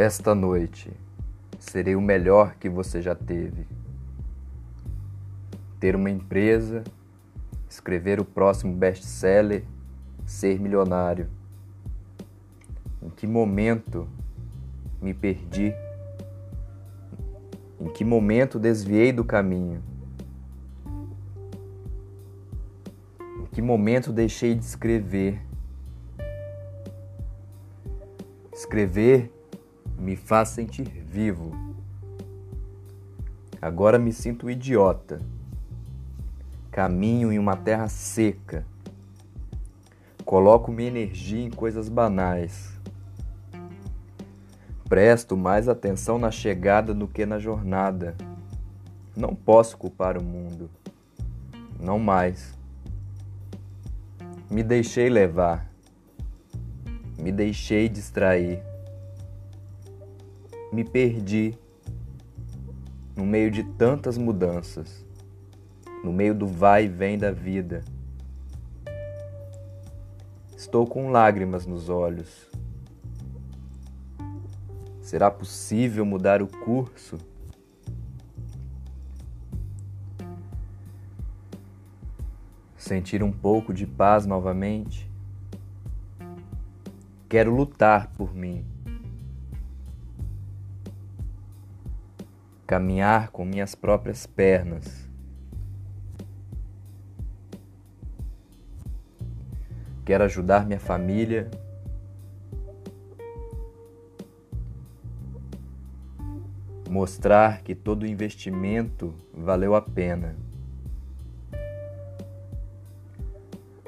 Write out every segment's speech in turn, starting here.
Esta noite serei o melhor que você já teve. Ter uma empresa, escrever o próximo best-seller, ser milionário. Em que momento me perdi? Em que momento desviei do caminho? Em que momento deixei de escrever? Escrever me faz sentir vivo. Agora me sinto idiota. Caminho em uma terra seca. Coloco minha energia em coisas banais. Presto mais atenção na chegada do que na jornada. Não posso culpar o mundo. Não mais. Me deixei levar. Me deixei distrair. Me perdi no meio de tantas mudanças, no meio do vai e vem da vida. Estou com lágrimas nos olhos Será possível mudar o curso? Sentir um pouco de paz novamente? Quero lutar por mim. Caminhar com minhas próprias pernas. Quero ajudar minha família mostrar que todo investimento valeu a pena.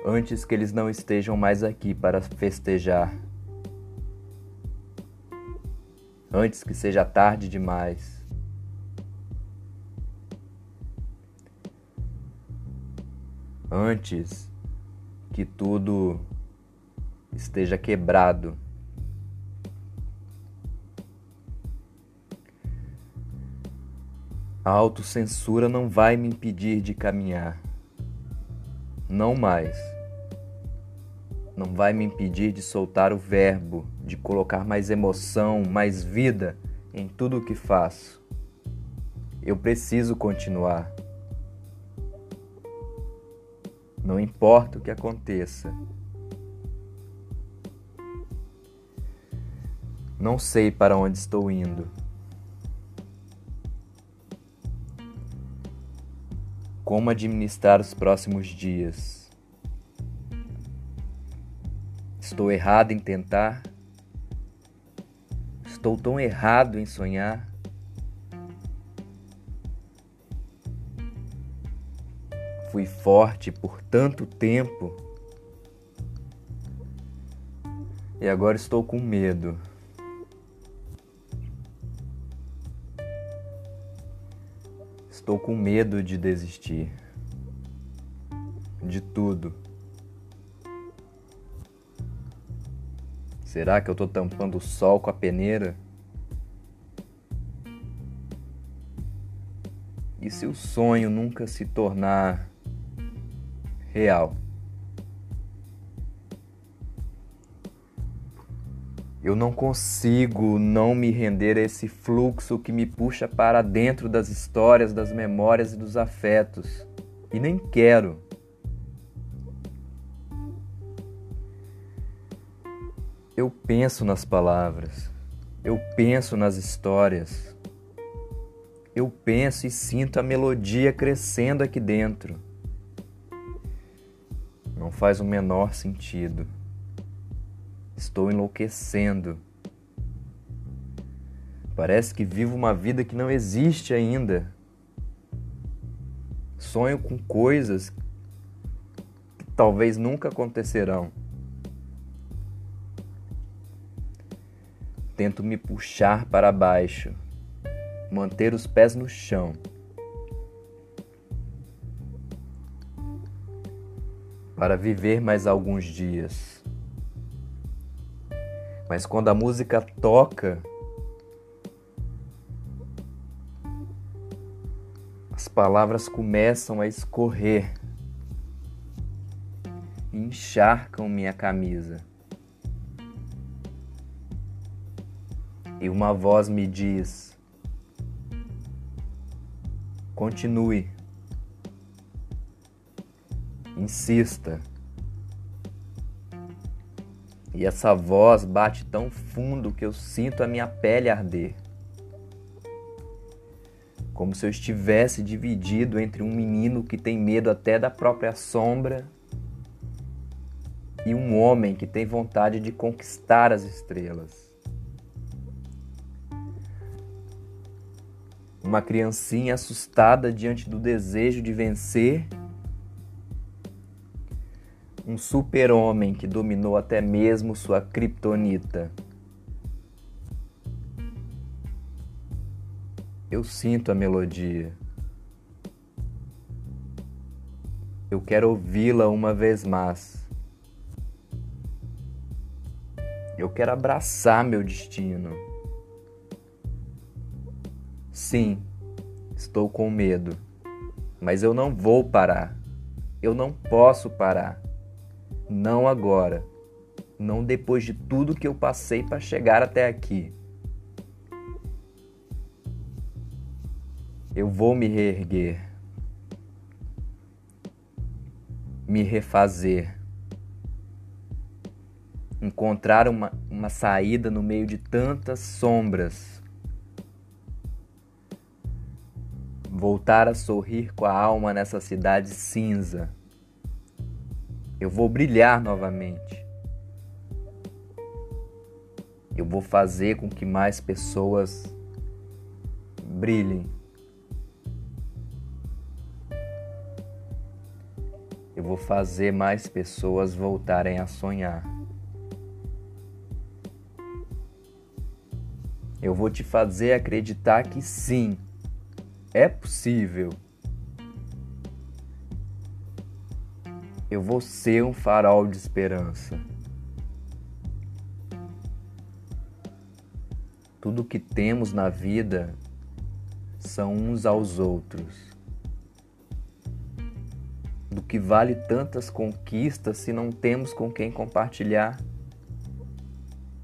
Antes que eles não estejam mais aqui para festejar. Antes que seja tarde demais. Antes que tudo esteja quebrado. A autocensura não vai me impedir de caminhar. Não mais. Não vai me impedir de soltar o verbo, de colocar mais emoção, mais vida em tudo o que faço. Eu preciso continuar. Não importa o que aconteça. Não sei para onde estou indo. Como administrar os próximos dias? Estou errado em tentar? Estou tão errado em sonhar? Fui forte por tanto tempo e agora estou com medo. Estou com medo de desistir. De tudo. Será que eu estou tampando o sol com a peneira? E se o sonho nunca se tornar real? Eu não consigo não me render a esse fluxo que me puxa para dentro das histórias, das memórias e dos afetos. E nem quero. Eu penso nas palavras, eu penso nas histórias, eu penso e sinto a melodia crescendo aqui dentro. Não faz o menor sentido. Estou enlouquecendo. Parece que vivo uma vida que não existe ainda. Sonho com coisas que talvez nunca acontecerão. Tento me puxar para baixo, manter os pés no chão. Para viver mais alguns dias. Mas quando a música toca, as palavras começam a escorrer encharcam minha camisa. E uma voz me diz: Continue. Insista. E essa voz bate tão fundo que eu sinto a minha pele arder. Como se eu estivesse dividido entre um menino que tem medo até da própria sombra e um homem que tem vontade de conquistar as estrelas. Uma criancinha assustada diante do desejo de vencer um super-homem que dominou até mesmo sua kriptonita. Eu sinto a melodia. Eu quero ouvi-la uma vez mais. Eu quero abraçar meu destino. Sim, estou com medo, mas eu não vou parar. Eu não posso parar. Não agora. Não depois de tudo que eu passei para chegar até aqui. Eu vou me reerguer, me refazer, encontrar uma, uma saída no meio de tantas sombras, voltar a sorrir com a alma nessa cidade cinza. Eu vou brilhar novamente. Eu vou fazer com que mais pessoas brilhem. Eu vou fazer mais pessoas voltarem a sonhar. Eu vou te fazer acreditar que sim, é possível. Eu vou ser um farol de esperança. Tudo que temos na vida são uns aos outros. Do que vale tantas conquistas se não temos com quem compartilhar?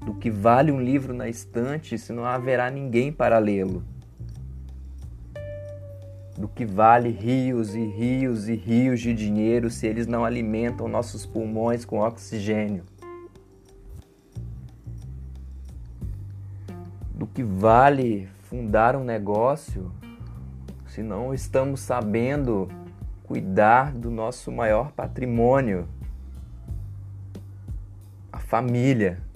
Do que vale um livro na estante se não haverá ninguém para lê-lo? Do que vale rios e rios e rios de dinheiro se eles não alimentam nossos pulmões com oxigênio? Do que vale fundar um negócio se não estamos sabendo cuidar do nosso maior patrimônio, a família?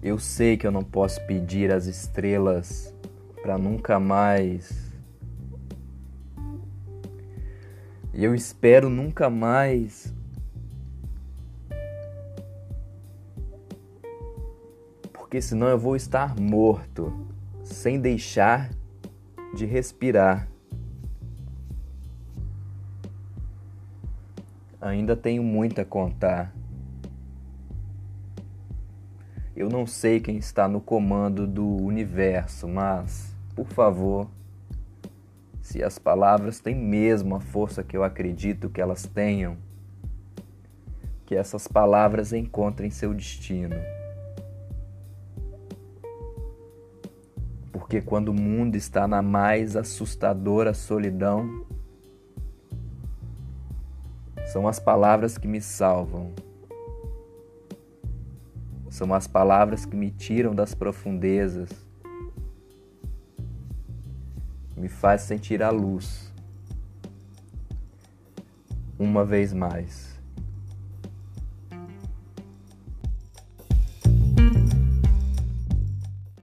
Eu sei que eu não posso pedir às estrelas para nunca mais. E eu espero nunca mais. Porque senão eu vou estar morto, sem deixar de respirar. Ainda tenho muito a contar. Eu não sei quem está no comando do universo, mas, por favor, se as palavras têm mesmo a força que eu acredito que elas tenham, que essas palavras encontrem seu destino. Porque quando o mundo está na mais assustadora solidão, são as palavras que me salvam. São as palavras que me tiram das profundezas, me faz sentir a luz. Uma vez mais.